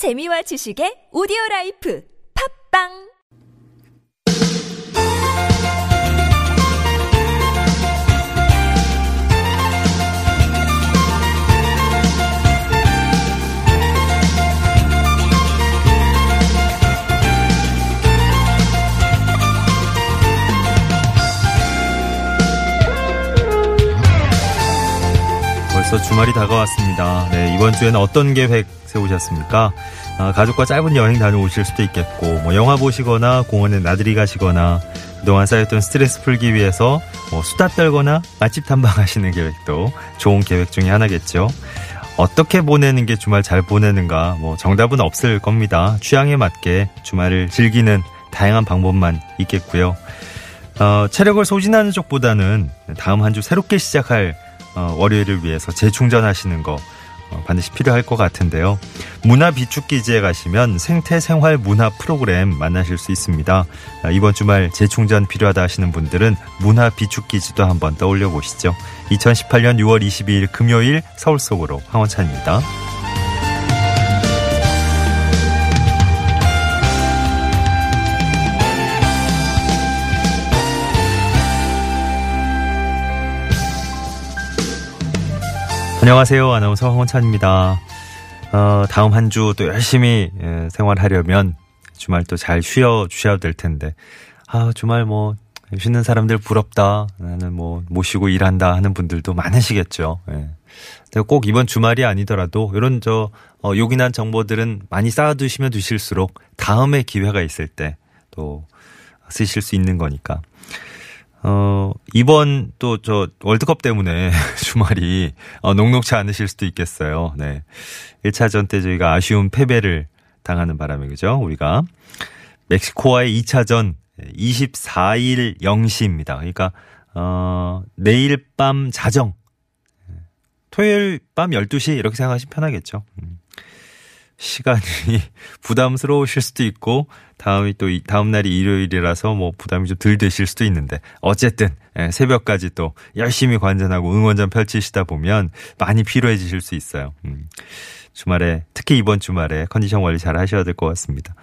재미와 지식의 오디오 라이프. 팝빵 벌써 주말이 다가왔습니다. 네, 이번 주에는 어떤 계획 세우셨습니까? 아, 가족과 짧은 여행 다녀오실 수도 있겠고, 뭐 영화 보시거나 공원에 나들이 가시거나 그동안 쌓였던 스트레스 풀기 위해서 뭐 수다 떨거나 맛집 탐방하시는 계획도 좋은 계획 중에 하나겠죠. 어떻게 보내는 게 주말 잘 보내는가 뭐 정답은 없을 겁니다. 취향에 맞게 주말을 즐기는 다양한 방법만 있겠고요. 어, 체력을 소진하는 쪽보다는 다음 한 주 새롭게 시작할 어, 월요일을 위해서 재충전하시는 거 어, 반드시 필요할 것 같은데요. 문화 비축기지에 가시면 생태생활 문화 프로그램 만나실 수 있습니다. 아, 이번 주말 재충전 필요하다 하시는 분들은 문화 비축기지도 한번 떠올려 보시죠. 2018년 6월 22일 금요일 서울 속으로 황원찬입니다. 안녕하세요. 아나운서 황원찬입니다. 어, 다음 한 주 또 열심히 예, 생활하려면 주말 또 잘 쉬어 주셔야 될 텐데. 아, 주말 뭐 쉬는 사람들 부럽다. 나는 뭐못 쉬고 일한다 하는 분들도 많으시겠죠. 예. 꼭 이번 주말이 아니더라도 이런 저 어, 요긴한 정보들은 많이 쌓아두시면 두실수록 다음에 기회가 있을 때 또 쓰실 수 있는 거니까. 어, 이번 또 저 월드컵 때문에 주말이 어, 녹록치 않으실 수도 있겠어요. 네. 1차전 때 저희가 아쉬운 패배를 당하는 바람에 그죠? 우리가 멕시코와의 2차전 24일 0시입니다. 그러니까 어, 내일 밤 자정 토요일 밤 12시 이렇게 생각하시면 편하겠죠. 음. 시간이 부담스러우실 수도 있고 다음이 또 다음 날이 일요일이라서 뭐 부담이 좀 덜 되실 수도 있는데 어쨌든 예, 새벽까지 또 열심히 관전하고 응원전 펼치시다 보면 많이 피로해지실 수 있어요. 음. 주말에 특히 이번 주말에 컨디션 관리 잘 하셔야 될 것 같습니다.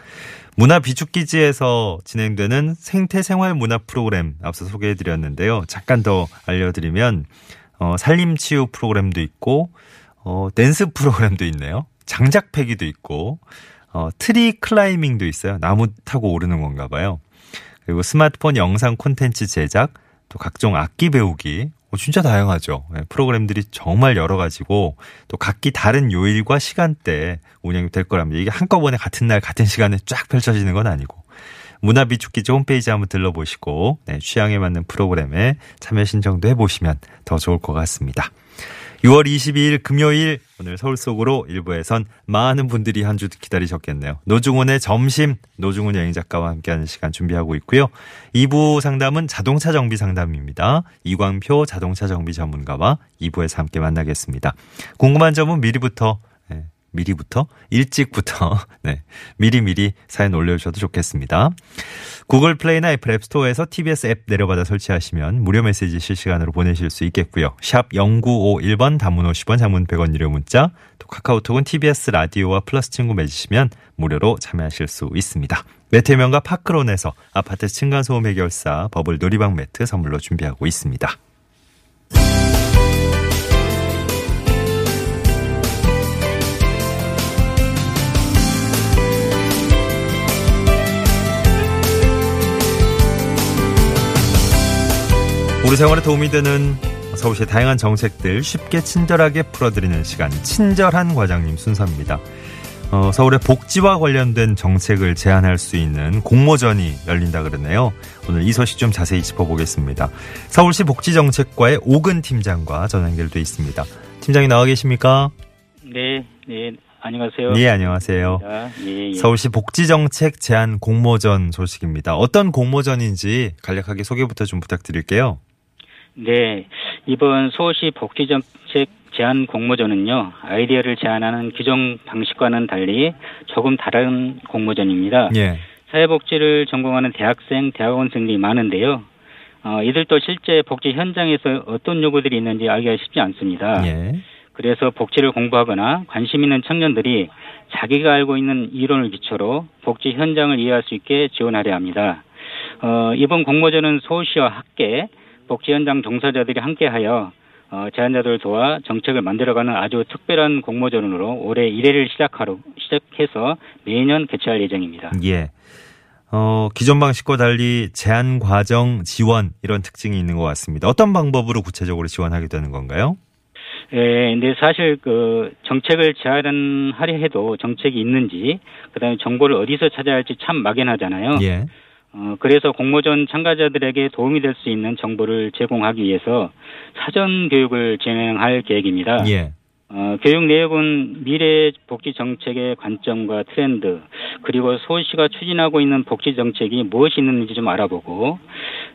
문화 비축기지에서 진행되는 생태생활 문화 프로그램 앞서 소개해드렸는데요. 잠깐 더 알려드리면 어, 살림치유 프로그램도 있고 어, 댄스 프로그램도 있네요. 장작 패기도 있고 어, tree climbing도 있어요. 나무 타고 오르는 건가 봐요. 그리고 스마트폰 영상 콘텐츠 제작, 또 각종 악기 배우기, 어, 진짜 다양하죠. 네, 프로그램들이 정말 여러 가지고 또 각기 다른 요일과 시간대에 운영이 될 거랍니다. 이게 한꺼번에 같은 날 같은 시간에 쫙 펼쳐지는 건 아니고 문화비축기지 홈페이지 한번 들러보시고 네, 취향에 맞는 프로그램에 참여 신청도 해보시면 더 좋을 것 같습니다. 6월 22일 금요일 오늘 서울 속으로 1부에선 많은 분들이 한 주 기다리셨겠네요. 노중훈의 점심 노중훈 여행 작가와 함께하는 시간 준비하고 있고요. 2부 상담은 자동차 정비 상담입니다. 이광표 자동차 정비 전문가와 2부에서 함께 만나겠습니다. 궁금한 점은 미리부터 네, 미리부터 일찍부터 네 미리미리 사연 올려주셔도 좋겠습니다. 구글 플레이나 애플 앱스토어에서 TBS 앱 내려받아 설치하시면 무료 메시지 실시간으로 보내실 수 있겠고요. 샵 0951번 단문 50원 장문 100원 유료 문자 또 카카오톡은 TBS 라디오와 플러스 친구 맺으시면 무료로 참여하실 수 있습니다. 매태명과 파크론에서 아파트 층간소음 해결사 버블 놀이방 매트 선물로 준비하고 있습니다. 우리 생활에 도움이 되는 서울시의 다양한 정책들 쉽게 친절하게 풀어드리는 시간 친절한 과장님 순서입니다. 어, 서울의 복지와 관련된 정책을 제안할 수 있는 공모전이 열린다 그러네요. 오늘 이 소식 좀 자세히 짚어보겠습니다. 서울시 복지정책과의 오근 팀장과 전화 연결돼 있습니다. 팀장이 나와 계십니까? 네, 네, 안녕하세요. 예, 안녕하세요. 예, 예. 서울시 복지정책 제안 공모전 소식입니다. 어떤 공모전인지 간략하게 소개부터 좀 부탁드릴게요. 네, 이번 서울시 복지정책 제안 공모전은요, 아이디어를 제안하는 기존 방식과는 달리 조금 다른 공모전입니다. 예. 사회복지를 전공하는 대학생, 대학원생들이 많은데요. 어, 이들도 실제 복지 현장에서 어떤 요구들이 있는지 알기가 쉽지 않습니다. 예. 그래서 복지를 공부하거나 관심 있는 청년들이 자기가 알고 있는 이론을 기초로 복지 현장을 이해할 수 있게 지원하려 합니다. 어, 이번 공모전은 서울시와 학계, 복지 현장 종사자들이 함께하여 어, 제안자들을 도와 정책을 만들어가는 아주 특별한 공모전으로 올해 1회를 시작하러 시작해서 매년 개최할 예정입니다. 예. 어, 기존 방식과 달리 제한 과정 지원 이런 특징이 있는 것 같습니다. 어떤 방법으로 구체적으로 지원하게 되는 건가요? 예, 근데 사실 그 정책을 제안하려 해도 정책이 있는지 그다음에 정보를 어디서 찾아야 할지 참 막연하잖아요. 예. 어, 그래서 공모전 참가자들에게 도움이 될 수 있는 정보를 제공하기 위해서 사전 교육을 진행할 계획입니다. 예. 어, 교육 내역은 미래 복지 정책의 관점과 트렌드 그리고 서울시가 추진하고 있는 복지 정책이 무엇이 있는지 좀 알아보고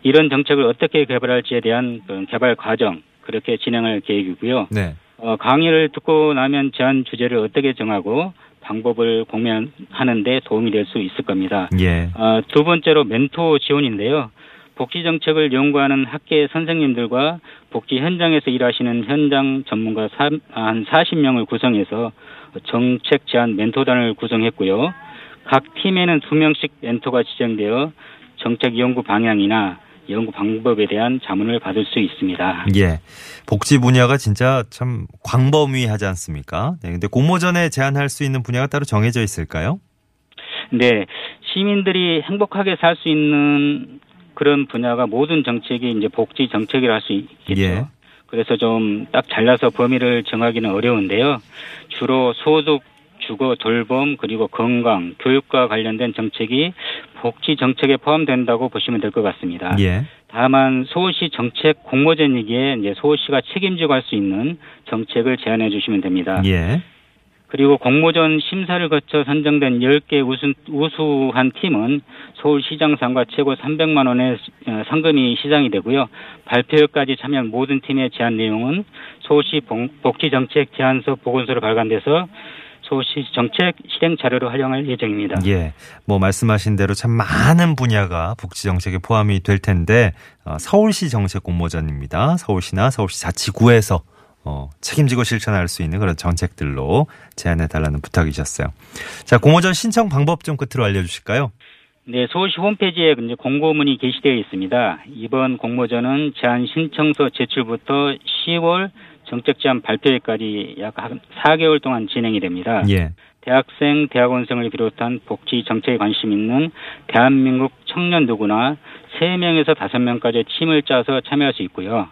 이런 정책을 어떻게 개발할지에 대한 그 개발 과정 그렇게 진행할 계획이고요. 네. 어, 강의를 듣고 나면 제안 주제를 어떻게 정하고 방법을 공유하는데 도움이 될 수 있을 겁니다. 예. 어, 두 번째로 멘토 지원인데요. 복지 정책을 연구하는 학계 선생님들과 복지 현장에서 일하시는 현장 전문가 삼- 한 40명을 구성해서 정책 제안 멘토단을 구성했고요. 각 팀에는 두 명씩 멘토가 지정되어 정책 연구 방향이나 연구 방법에 대한 자문을 받을 수 있습니다. 예. 복지 분야가 진짜 참 광범위하지 않습니까? 네. 근데 공모전에 제안할 수 있는 분야가 따로 정해져 있을까요? 네, 시민들이 행복하게 살 수 있는 그런 분야가 모든 정책이 이제 복지 정책이라 할 수 있겠죠. 예. 그래서 좀 딱 잘라서 범위를 정하기는 어려운데요. 주로 소득, 주거, 돌봄, 그리고 건강, 교육과 관련된 정책이 복지 정책에 포함된다고 보시면 될 것 같습니다. 예. 다만 서울시 정책 공모전이기에 이제 서울시가 책임지고 할 수 있는 정책을 제안해 주시면 됩니다. 예. 그리고 공모전 심사를 거쳐 선정된 10개 우수, 우수한 팀은 서울시장상과 최고 300만 원의 어, 상금이 시장이 되고요. 발표까지 참여한 모든 팀의 제안 내용은 서울시 복- 복지정책 제안서 보건소로 발간돼서 서울시 정책 실행 자료로 활용할 예정입니다. 예. 뭐 말씀하신 대로 참 많은 분야가 복지 정책에 포함이 될 텐데 어, 서울시 정책 공모전입니다. 서울시나 서울시 자치구에서 어, 책임지고 실천할 수 있는 그런 정책들로 제안해 달라는 부탁이셨어요. 자, 공모전 신청 방법 좀 끝으로 알려주실까요? 네, 서울시 홈페이지에 이제 공고문이 게시되어 있습니다. 이번 공모전은 제안 신청서 제출부터 10월 정책 제안 발표회까지 약 4개월 동안 진행이 됩니다. 예. 대학생, 대학원생을 비롯한 복지 정책에 관심 있는 대한민국 청년 누구나 3명에서 5명까지 팀을 짜서 참여할 수 있고요.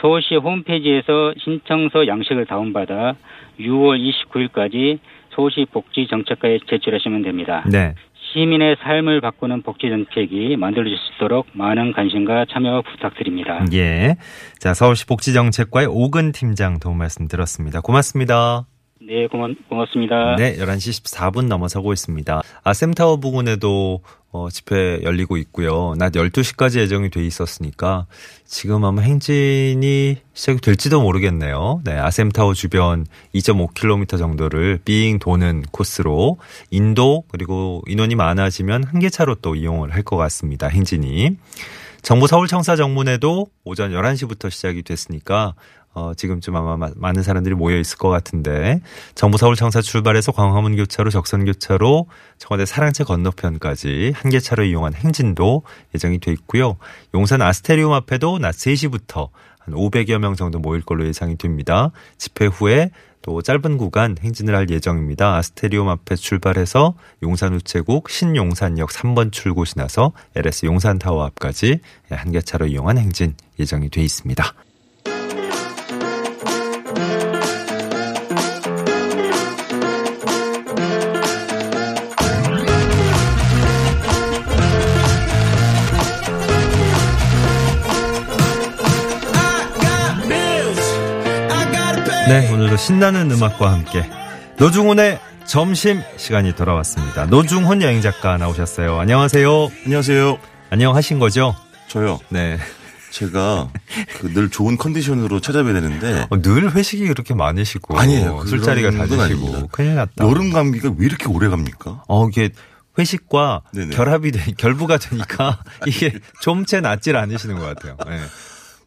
서울시 홈페이지에서 신청서 양식을 다운받아 6월 29일까지 서울시 복지 정책과에 제출하시면 됩니다. 네. 시민의 삶을 바꾸는 복지 정책이 만들어질 수 있도록 많은 관심과 참여 부탁드립니다. 예. 자, 서울시 복지 정책과의 오근 팀장 도움 말씀 들었습니다. 고맙습니다. 네, 고맙, 고맙습니다. 네, 11시 14분 넘어서고 있습니다. 아, 샘타워 부근에도 어, 집회 열리고 있고요. 낮 12시까지 예정이 돼 있었으니까 지금 아마 행진이 시작이 될지도 모르겠네요. 네, 아셈타워 주변 2.5km 정도를 삥 도는 코스로 인도 그리고 인원이 많아지면 한개 차로 또 이용을 할 것 같습니다. 행진이. 정부 서울청사 정문에도 오전 11시부터 시작이 됐으니까 어, 지금쯤 아마 마- 많은 사람들이 모여 있을 것 같은데 정부 서울 청사 출발해서 광화문 교차로 적선 교차로 청와대 사랑채 건너편까지 한 개 차로 이용한 행진도 예정이 돼 있고요. 용산 아스테리움 앞에도 낮 3시부터 한 500여 명 정도 모일 걸로 예상이 됩니다. 집회 후에 또 짧은 구간 행진을 할 예정입니다. 아스테리움 앞에 출발해서 용산 우체국 신용산역 3번 출구 지나서 LS 용산타워 앞까지 한 개 차로 이용한 행진 예정이 돼 있습니다. 네, 오늘도 신나는 음악과 함께 노중훈의 점심 시간이 돌아왔습니다. 노중훈 여행 작가 나오셨어요. 안녕하세요. 안녕하세요. 안녕하신 거죠? 저요. 네. 제가 그 늘 좋은 컨디션으로 찾아뵈야 되는데 어, 늘 회식이 그렇게 많으시고 아니에요. 술자리가 건 잦으시고. 큰일 났다. 여름 감기가 왜 이렇게 오래 갑니까? 어 이게 회식과 네네. 결합이 되, 결부가 되니까 이게 좀채 낫질 않으시는 것 같아요. 네.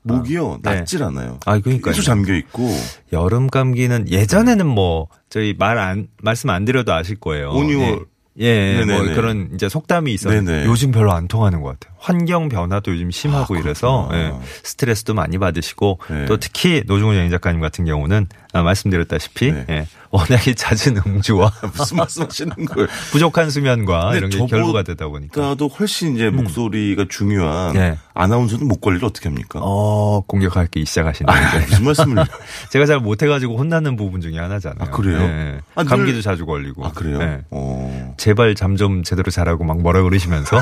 목이요 네. 낫질 않아요. 아, 그러니까요. 계속 잠겨 있고 여름 감기는 예전에는 뭐 저희 말 안 말씀 안 드려도 아실 거예요. 온유월. 예, 예뭐 네네네. 그런 이제 속담이 있었는데 네네. 요즘 별로 안 통하는 것 같아요. 환경 변화도 요즘 심하고 아, 이래서. 예, 스트레스도 많이 받으시고 네. 또 특히 노중훈 여행 작가님 같은 경우는 아, 말씀드렸다시피 네. 예, 워낙에 잦은 음주와 무슨 말씀하시는 거예요? 부족한 수면과 이런 게 결부가 되다 보니까 저보다도 훨씬 이제 목소리가 중요한 네. 아나운서는 목 관리를 어떻게 합니까? 어 공격하기 시작하시는데 아, 무슨 말씀을? 제가 잘 못해가지고 혼나는 부분 중에 하나잖아요. 아, 그래요? 예. 아, 늘- 감기도 자주 걸리고. 아 그래요? 예. 어. 제발 잠 좀 제대로 자라고 막 뭐라 그러시면서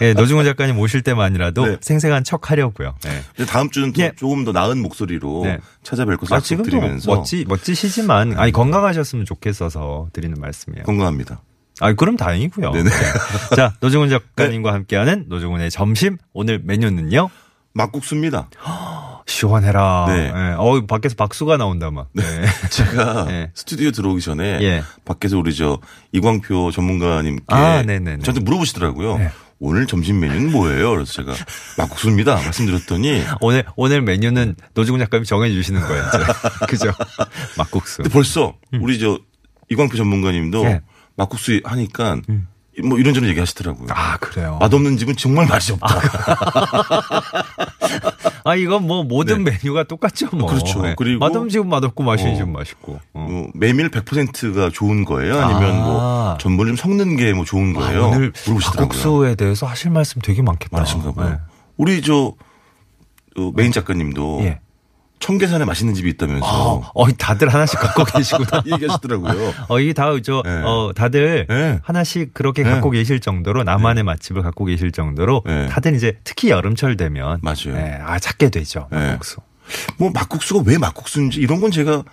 예, 노중훈 작가님 오실 때만이라도 네. 생생한 척 하려고요. 예. 이제 다음 주는 또 예. 조금 더 나은 목소리로 네. 찾아뵐 것을 아, 약속드리면서 멋지 멋지시지만 아니 건강하셨으면 좋겠어서 드리는 말씀이에요. 건강합니다. 아, 그럼 다행이고요. 네네. 네. 자, 노중훈 작가님과 함께하는 노중훈의 점심 오늘 메뉴는요. 막국수입니다. 시원해라. 네. 예. 어, 밖에서 박수가 나온다 막. 네. 제가 네. 스튜디오 들어오기 전에 예. 밖에서 우리 저 이광표 전문가님께 아, 네네네. 저한테 물어보시더라고요. 네. 오늘 점심 메뉴는 뭐예요? 그래서 제가 막국수입니다. 말씀드렸더니 오늘 오늘 메뉴는 노중훈 작가님이 정해 주시는 거예요. 그죠? 막국수. 근데 벌써 우리 저 이광표 전문가님도 음. 예. 음. 막국수 하니까 뭐 이런저런 얘기하시더라고요. 아, 그래요. 맛없는 집은 정말 맛이 없다. 아, 이건 뭐 모든 네. 메뉴가 똑같죠, 뭐. 그렇죠. 그리고- 맛없는 집은 맛없고 맛있는 어. 맛있고. 어. 뭐 메밀 100%가 좋은 거예요? 아니면 아. 뭐 전분 좀 섞는 게 뭐 좋은 아, 거예요? 오늘 물어보시더라고요. 막국수에 대해서 하실 말씀 되게 많겠다. 많으신가 봐요. 네. 우리 저 어, 메인 작가님도 예. 청계산에 맛있는 집이 있다면서 어, 어, 다들 하나씩 갖고 계시구나. 얘기하시더라고요. 어, 이게 다, 저, 네. 어, 다들 네. 하나씩 그렇게 네. 갖고 계실 정도로, 나만의 맛집을 갖고 계실 정도로, 네. 다들 이제 특히 여름철 되면. 맞아요. 네, 아, 찾게 되죠. 네. 막국수. 뭐 막국수가 왜 막국수인지 이런 건 제가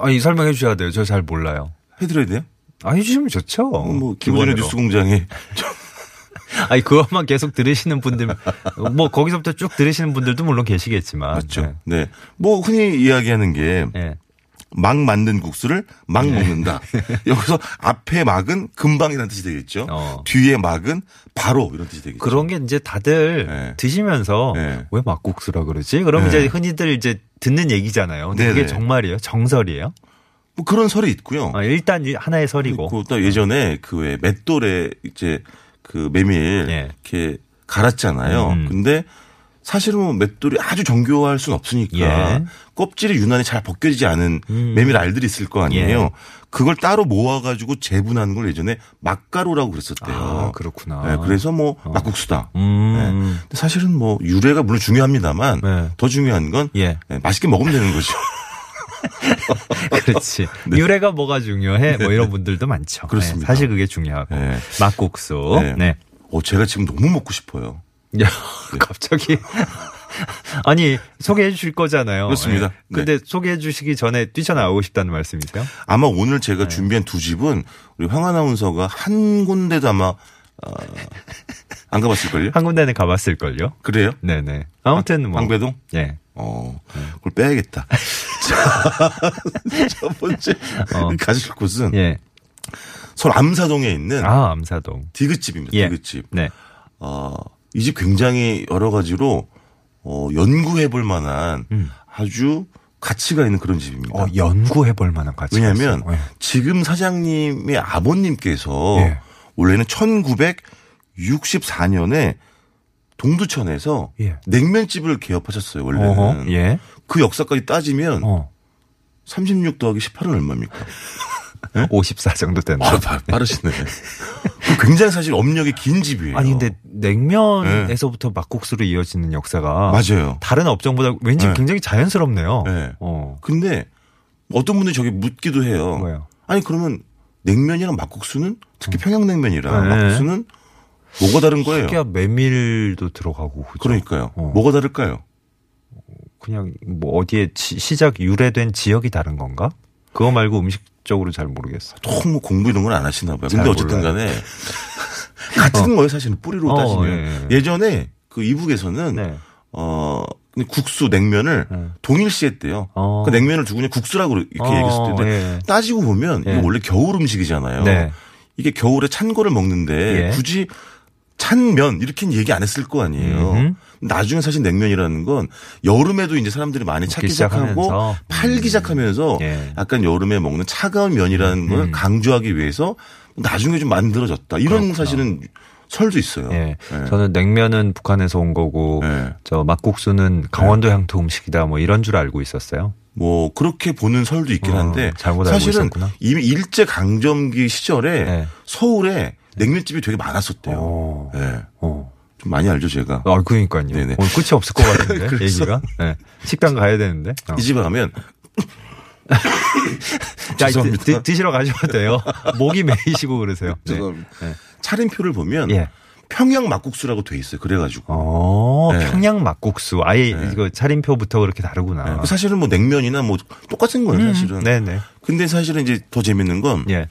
아니, 설명해 주셔야 돼요. 저 잘 몰라요. 해드려야 돼요? 아, 해주시면 좋죠. 뭐 기본의. 뉴스 공장에 아니, 그것만 계속 들으시는 분들, 뭐, 거기서부터 쭉 들으시는 분들도 물론 계시겠지만. 맞죠. 네. 뭐 흔히 이야기하는 게 네. 막 만든 국수를 막 먹는다. 여기서 앞에 막은 금방이라는 뜻이 되겠죠. 어. 뒤에 막은 바로 이런 뜻이 되겠죠. 그런 게 이제 다들 네. 드시면서 네. 왜 막국수라 그러지? 그럼 네. 이제 흔히들 이제 듣는 얘기잖아요. 근데 그게. 정말이에요? 정설이에요? 뭐 그런 설이 있고요. 아, 일단 이 하나의 설이고. 또 예전에 그 왜 맷돌에 이제 그 메밀 예. 이렇게 갈았잖아요. 음. 근데 사실은 뭐 맷돌이 아주 정교할 수는 없으니까 예. 껍질이 유난히 잘 벗겨지지 않은 음. 메밀 알들이 있을 거 아니에요. 예. 그걸 따로 모아가지고 재분하는 걸 예전에 막가루라고 그랬었대요. 아, 그렇구나. 네, 그래서 뭐 막국수다. 음. 네. 근데 사실은 뭐 유래가 물론 중요합니다만 네. 더 중요한 건 예. 네, 맛있게 먹으면 되는 거죠. 그렇지. 유래가 뭐가 중요해? 뭐 이런 분들도 많죠. 네. 그렇습니다. 네, 사실 그게 중요하고. 네. 막국수. 네. 네. 어, 제가 지금 너무 먹고 싶어요. 야, 갑자기. 아니, 소개해 주실 거잖아요. 그렇습니다. 네. 근데 소개해 주시기 전에 뛰쳐나오고 싶다는 말씀이세요? 아마 오늘 네. 제가 준비한 두 집은 우리 황 아나운서가 한 군데도 아마 어, 안 가봤을걸요? 한 군데는 가봤을걸요? 그래요? 네네. 아무튼 뭐. 방배동? 예. 어, 그걸 빼야겠다. 자, 첫 번째 어. 가실 곳은 예. 서울 암사동에 있는 아, 암사동. 디귿집입니다. 예. 디귿집. 네. 어, 이 집 굉장히 여러 가지로 어, 연구해 볼 만한 음. 아주 가치가 있는 그런 집입니다. 어, 연구해 볼 만한 가치가 왜냐하면 있어요. 예. 지금 사장님의 아버님께서 예. 원래는 1964년에 동두천에서 예. 냉면집을 개업하셨어요. 원래는 어허, 예. 그 역사까지 따지면 어. 36 더하기 18은 얼마입니까? 54 정도 된다. 아, 빠- 빠르시네. 그 굉장히 사실 업력이 긴 집이에요. 아니 근데 냉면에서부터 막국수로 이어지는 역사가 맞아요. 다른 업종보다 왠지 네. 굉장히 자연스럽네요. 네. 어. 근데 어떤 분들이 저기 묻기도 해요. 뭐예요? 아니 그러면 냉면이랑 막국수는 특히 평양냉면이랑 네. 막국수는 뭐가 다른 거예요? 특히야 메밀도 들어가고 그죠? 그러니까요. 어. 뭐가 다를까요? 그냥 뭐 어디에 지- 시작 유래된 지역이 다른 건가? 그거 말고 음식적으로 잘 모르겠어. 통뭐 공부 이런 건 안 하시나 봐요. 잘 근데 어쨌든. 간에 같은 거예요, 사실은 뿌리로 어, 따지면. 예, 예. 예전에 그 이북에서는 네. 어 국수 냉면을 네. 동일시했대요. 어. 그 냉면을 두고 그냥 국수라고 이렇게 어, 얘기했을 텐데 예. 따지고 보면 예. 이거 원래 겨울 음식이잖아요. 네. 이게 겨울에 찬 거를 먹는데 예. 굳이 찬면 이렇게는 얘기 안 했을 거 아니에요. 음. 나중에 사실 냉면이라는 건 여름에도 이제 사람들이 많이 찾기 시작하고 시작하면서. 팔기 시작하면서 예. 약간 여름에 먹는 차가운 면이라는 걸 강조하기 위해서 나중에 좀 만들어졌다. 이런 사실은 설도 있어요. 예. 예. 저는 냉면은 북한에서 온 거고 예. 저 막국수는 강원도 향토 음식이다 뭐 이런 줄 알고 있었어요. 뭐 그렇게 보는 설도 있긴 어, 한데 잘못 알고 사실은 있었구나. 이미 일제 강점기 시절에 네. 서울에 냉면집이 되게 많았었대요. 오. 예. 어. 좀 많이 알죠, 제가. 아, 그러니까요. 네네. 오늘 끝이 없을 것 같은데 얘기가. 예. 식당 가야 되는데. 어. 이 집에 가면 자, 죄송합니다. 드, 드시러 가셔도 돼요. 목이 메이시고 그러세요. 네. 죄송합니다. 네. 차림표를 보면 예. 평양 막국수라고 돼 있어요. 그래가지고. 어, 네. 평양 막국수. 아예 네. 이거 차림표부터 그렇게 다르구나. 예. 사실은 뭐 냉면이나 뭐 똑같은 거예요, 사실은. 아. 음, 네네. 근데 사실은 이제 더 재밌는 건이 예.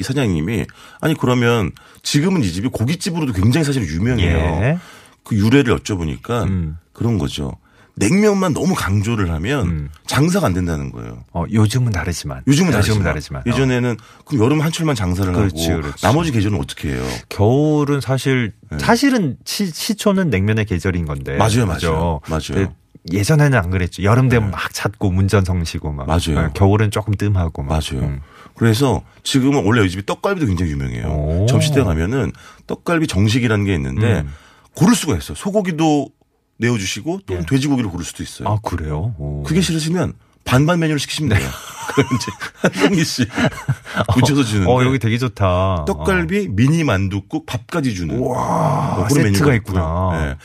사장님이 아니 그러면 지금은 이 집이 고깃집으로도 굉장히 사실 유명해요. 예. 그 유래를 여쭤보니까 음. 그런 거죠. 냉면만 너무 강조를 하면 음. 장사가 안 된다는 거예요. 어, 요즘은 다르지만. 요즘은 요즘은 다르지만, 다르지만. 어. 예전에는 그럼 여름 한철만 장사를 그렇지, 하고 그렇지. 나머지 계절은 어떻게 해요? 겨울은 사실 네. 사실은 시, 시초는 냉면의 계절인 건데. 맞아요? 맞아요. 맞아요. 근데 예전에는 안 그랬죠. 여름 되면 네. 막 찾고 문전성 시고 막. 맞아요. 네, 겨울은 조금 뜸하고 막. 맞아요. 음. 그래서 지금은 원래 이 집이 떡갈비도 굉장히 유명해요. 오. 점심때 가면은 떡갈비 정식이라는 게 있는데 음. 고를 수가 있어요. 소고기도 내어주시고 또는 예. 돼지고기를 고를 수도 있어요. 아, 그래요? 오. 그게 싫으시면 반반 메뉴를 시키시면 돼요. 그럼 이제 한 공기씩 붙여서 주는데. 어, 여기 되게 좋다. 떡갈비, 미니 만둣국, 밥까지 주는 와, 뭐 그런 세트가 메뉴가 있구나. 어. 예.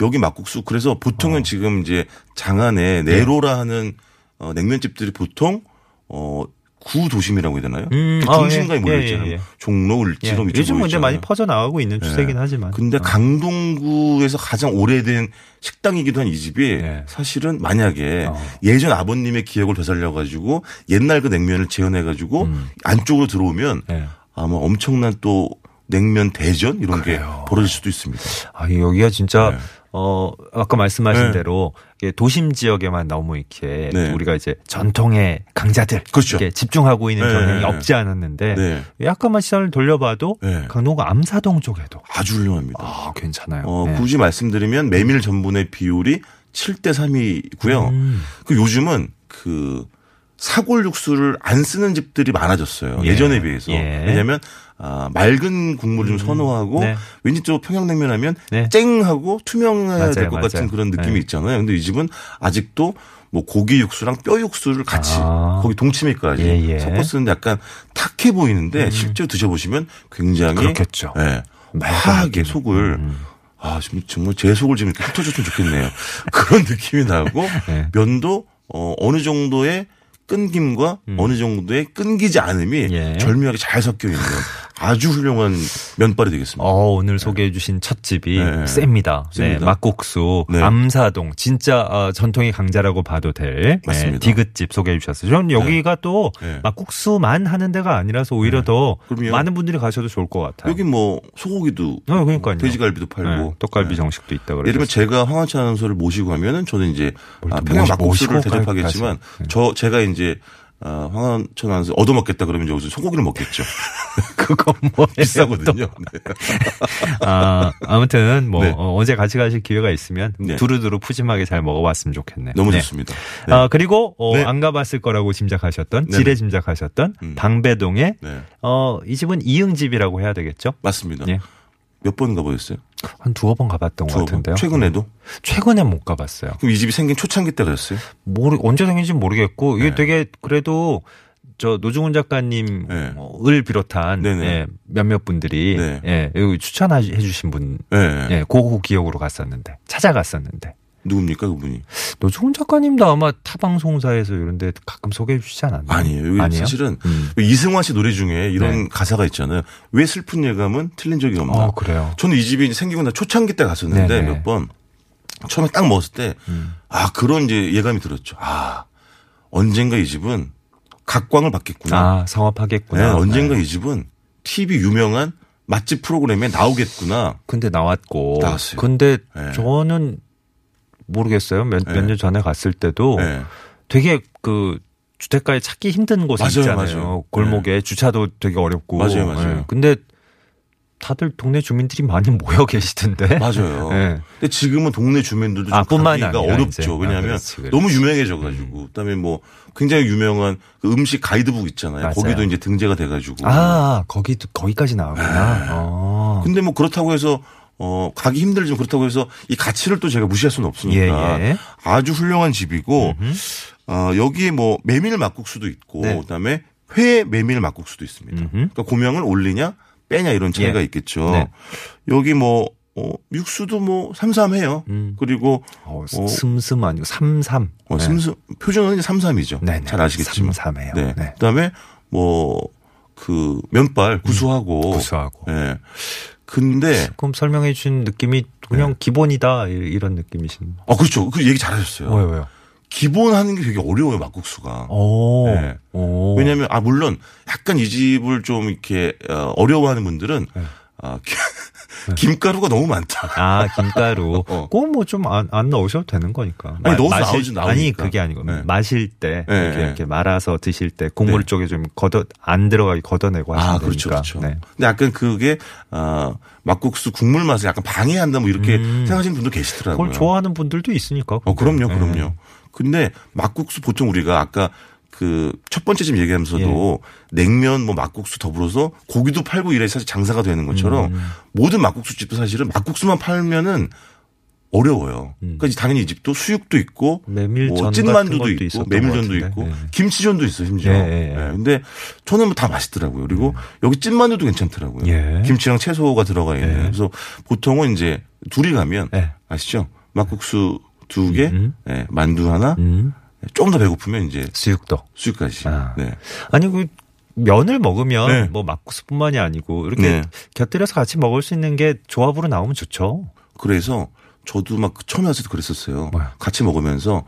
여기 막국수 그래서 보통은 지금 이제 장안에 네로라 하는 어, 냉면집들이 보통 어 구도심이라고 해야 되나요? 음, 그 아, 중심가에 예, 몰려 예, 있잖아요. 예, 예. 종로, 예. 을지로 밑으로 요즘 모여 근데 많이. 퍼져 나가고 있는 추세긴 예. 하지만. 근데 어. 강동구에서 가장 오래된 식당이기도 한 이 집이 예. 사실은 만약에 어. 예전 아버님의 기억을 되살려 가지고 옛날 그 냉면을 재현해 가지고 음. 안쪽으로 들어오면 예. 아마 엄청난 또 냉면 대전 이런 그래요. 게 벌어질 수도 있습니다. 아, 여기가 진짜 네. 어 아까 말씀하신 네. 대로 도심 지역에만 너무 이렇게 네. 우리가 이제 전통의 강자들 그렇죠. 이렇게 집중하고 있는 네. 경향이 없지 않았는데 네. 약간만 시선을 돌려봐도 네. 강동구 암사동 쪽에도 아주 훌륭합니다. 아 괜찮아요. 어, 네. 굳이 말씀드리면 메밀 전분의 비율이 7대 3이고요. 음. 그 요즘은 그 사골 육수를 안 쓰는 집들이 많아졌어요. 예. 예. 전에 비해서. 예. 왜냐하면 아, 맑은 국물을 좀 선호하고 네. 왠지 또 평양냉면 하면 네. 쨍하고 투명해야 될 것. 같은 그런 느낌이 네. 있잖아요. 근데 이 집은 아직도 뭐 고기 육수랑 뼈 육수를 같이 아. 거기 동치미까지 예, 예. 섞어 쓰는데 약간 탁해 보이는데 실제로 드셔보시면 굉장히 그렇겠죠. 예, 화하게. 속을 음. 아, 지금 정말 제 속을 좀 이렇게 흩어줬으면 좋겠네요. 그런 느낌이 나고 네. 면도 어, 어느 정도의 끊김과 어느 정도의 끊기지 않음이 음. 예. 절묘하게 잘 섞여 있는 아주 훌륭한 면발이 되겠습니다. 어, 오늘 소개해 주신 첫 집이 네. 셉니다. 네, 셉니다. 막국수, 네. 암사동, 진짜 어, 전통의 강자라고 봐도 될 맞습니다. 네, 디귿집 소개해 주셨어요. 저는 여기가 또 네. 막국수만 하는 데가 아니라서 오히려 더 그럼요. 많은 분들이 가셔도 좋을 것 같아요. 여기 뭐 소고기도 어, 그러니까요. 돼지갈비도 팔고 네, 떡갈비 네. 정식도 있다 예를 들면 제가 황한찬 아나운서를 모시고 가면 저는 이제 뭘 아, 또 평양 막국수를 대접하겠지만. 네. 저 제가 이제 아, 황한찬 아나운서 얻어먹겠다 그러면 여기서 소고기를 먹겠죠. 그건 뭐예요? 비싸거든요. 네. 아, 아무튼 뭐 네. 어, 언제 같이 가실 기회가 있으면 네. 두루두루 푸짐하게 잘 먹어봤으면 좋겠네요. 너무 네. 좋습니다. 네. 아, 그리고 어, 네. 안 가봤을 거라고 짐작하셨던. 지레 짐작하셨던 음. 방배동의 네. 어, 이 집은 이응집이라고 해야 되겠죠? 맞습니다. 예. 몇번 가보셨어요? 한 두어 번 가봤던 것 두어 번? 같은데요. 최근에도? 최근에 못 가봤어요. 그럼 이 집이 생긴 초창기 때 그랬어요? 모르, 언제 생긴지 모르겠고, 이게 네. 되게 그래도 저 노중훈 작가님을 네. 비롯한 네네. 예, 몇몇 분들이 네. 예, 추천해 주신 분, 네. 예, 고고 기억으로 갔었는데, 찾아갔었는데. 누굽니까 그분이? 노중훈 작가님도 아마 타 방송사에서 이런데 가끔 소개해 주시지 않았나요? 아니에요. 여기 아니에요? 사실은 음. 이승환 씨 노래 중에 이런 네. 가사가 있잖아요. 왜 슬픈 예감은 틀린 적이 없나? 어, 그래요. 저는 이 집이 생기고 나 초창기 때 갔었는데. 몇 번 처음에 딱 먹었을 때 음. 아, 그런 이제 예감이 들었죠. 아, 언젠가 이 집은 각광을 받겠구나. 아, 네, 성업하겠구나. 언젠가 네. 이 집은 TV 유명한 맛집 프로그램에 나오겠구나. 근데 나왔고. 나왔어요. 근데 네. 저는 모르겠어요. 몇 몇년 네. 전에 갔을 때도 네. 되게 그 주택가에 찾기 힘든 곳 맞아요, 있잖아요. 맞아요. 골목에 주차도 되게 어렵고. 맞아요, 맞아요. 예. 근데 다들 동네 주민들이 많이 모여 계시던데. 맞아요. 네. 근데 지금은 동네 주민들도 좀 아, 뿐만이 가기가 아니라 어렵죠. 아, 왜냐하면 그렇지, 그렇지. 너무 유명해져가지고. 그다음에 뭐 굉장히 유명한 그 음식 가이드북 있잖아요. 맞아요. 거기도 이제 등재가 돼가지고. 아, 거기도, 거기까지 나오구나. 네. 어. 근데 뭐 그렇다고 해서 어 가기 힘들지만 그렇다고 해서 이 가치를 또 제가 무시할 수는 없으니까 예, 예. 아주 훌륭한 집이고 어 여기에 뭐 메밀 막국수도 있고 네. 그다음에 회 메밀 막국수도 있습니다. 음흠. 그러니까 고명을 올리냐 빼냐 이런 차이가 예. 있겠죠. 네. 여기 뭐 어, 육수도 뭐 삼삼해요. 음. 그리고 어, 어, 슴슴 아니고 삼삼. 어, 네. 삼삼 표준어는 이제 삼삼이죠. 네네. 잘 아시겠지만. 삼삼해요. 네. 네. 그다음에 뭐 그 면발 구수하고 구수하고. 예. 근데 그럼 설명해 주신 느낌이 그냥 기본이다 이- 이런 느낌이신. 아 그렇죠. 그 얘기 잘하셨어요. 왜요, 왜요? 기본 하는 게 되게 어려워요 막국수가. 오. 네. 오. 왜냐하면 아 물론 약간 이 집을 좀 이렇게 어, 어려워하는 분들은 네. 아, 기- 김가루가 너무 많다. 아, 김가루. 어. 그거 뭐좀 안 안 넣으셔도 되는 거니까. 아니, 넣어서 마실- 나오지, 나오니까. 아니, 그게 아니고 네. 마실 때 네, 이렇게, 네. 이렇게 말아서 드실 때 국물 네. 쪽에 좀 걷어 안 들어가게 걷어내고 하시면 아, 되니까. 그렇죠, 그렇죠. 네. 근데 약간 그게 아 막국수 국물 맛을 약간 방해한다 뭐 이렇게 음. 생각하시는 분도 계시더라고요. 그걸 좋아하는 분들도 있으니까. 어, 그럼요, 네. 그럼요. 근데 막국수 보통 우리가 아까 그 첫 번째 집 얘기하면서도 예. 냉면 뭐 막국수 더불어서 고기도 팔고 이래 사실 장사가 되는 것처럼 음. 모든 막국수 집도 사실은 막국수만 팔면은 어려워요. 음. 그러니까 당연히 이 집도 수육도 있고 메밀전 뭐 찐만두도 있고 메밀전도. 있고 네. 김치전도 있어 심지어. 예, 예, 예. 예, 근데 저는 뭐 다 맛있더라고요. 그리고 여기 찐만두도 괜찮더라고요. 예. 김치랑 채소가 들어가 있는. 예. 그래서 보통은 이제 둘이 가면 예. 아시죠? 막국수 두 개, 음. 예, 만두 하나, 음. 조금 더 배고프면 이제 수육도. 수육까지. 아. 네. 아니 그 면을 먹으면 네. 뭐 막국수뿐만이 아니고 이렇게 네. 곁들여서 같이 먹을 수 있는 게 조합으로 나오면 좋죠. 그래서 저도 막 처음에 왔을 때 그랬었어요. 뭐요? 같이 먹으면서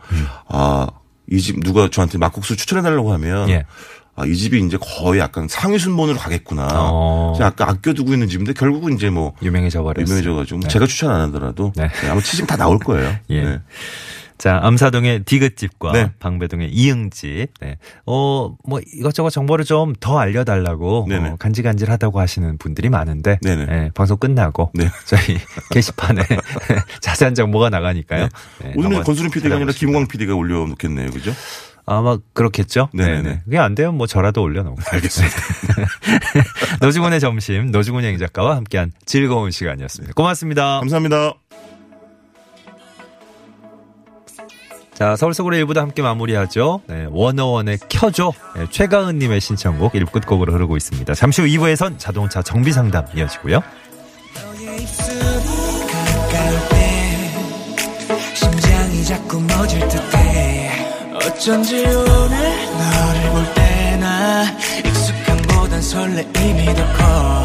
아, 이 집 누가 저한테 막국수 추천해 달라고 하면 예. 아, 이 집이 이제 거의 약간 상위 순번으로 가겠구나. 어. 제가 아까 아껴두고 있는 집인데 결국은 이제 뭐 유명해져 버렸어요. 유명해져가지고 뭐 네. 제가 추천 안 하더라도 네. 네, 아마 치즈는 다 나올 거예요. 예. 네. 자, 암사동의 디귿집과 네. 방배동의 이응집. 네. 어, 뭐 이것저것 정보를 좀 더 알려달라고 네네. 어, 간질간질하다고 하시는 분들이 많은데 네네. 네, 방송 끝나고 네. 저희 게시판에 자세한 정보가 나가니까요. 네, 오늘은 한번 권수림 PD가 아니라 김광 PD가 올려놓겠네요. 그죠? 아마 그렇겠죠. 네네네. 네네. 그게 안 되면 뭐 저라도 올려놓고. 알겠습니다. 노중훈의 점심, 노중훈 행작가와 함께한 즐거운 시간이었습니다. 고맙습니다. 감사합니다. 자, 서울 속으로 일부도 함께 마무리하죠. 네, 원어원의 켜줘. 네, 최가은님의 신청곡 1부 끝곡으로 흐르고 있습니다. 잠시 후 2부에선 자동차 정비 상담 이어지고요. 어쩐지 오늘 너를 볼 때나 익숙함보단 설레임이 더 커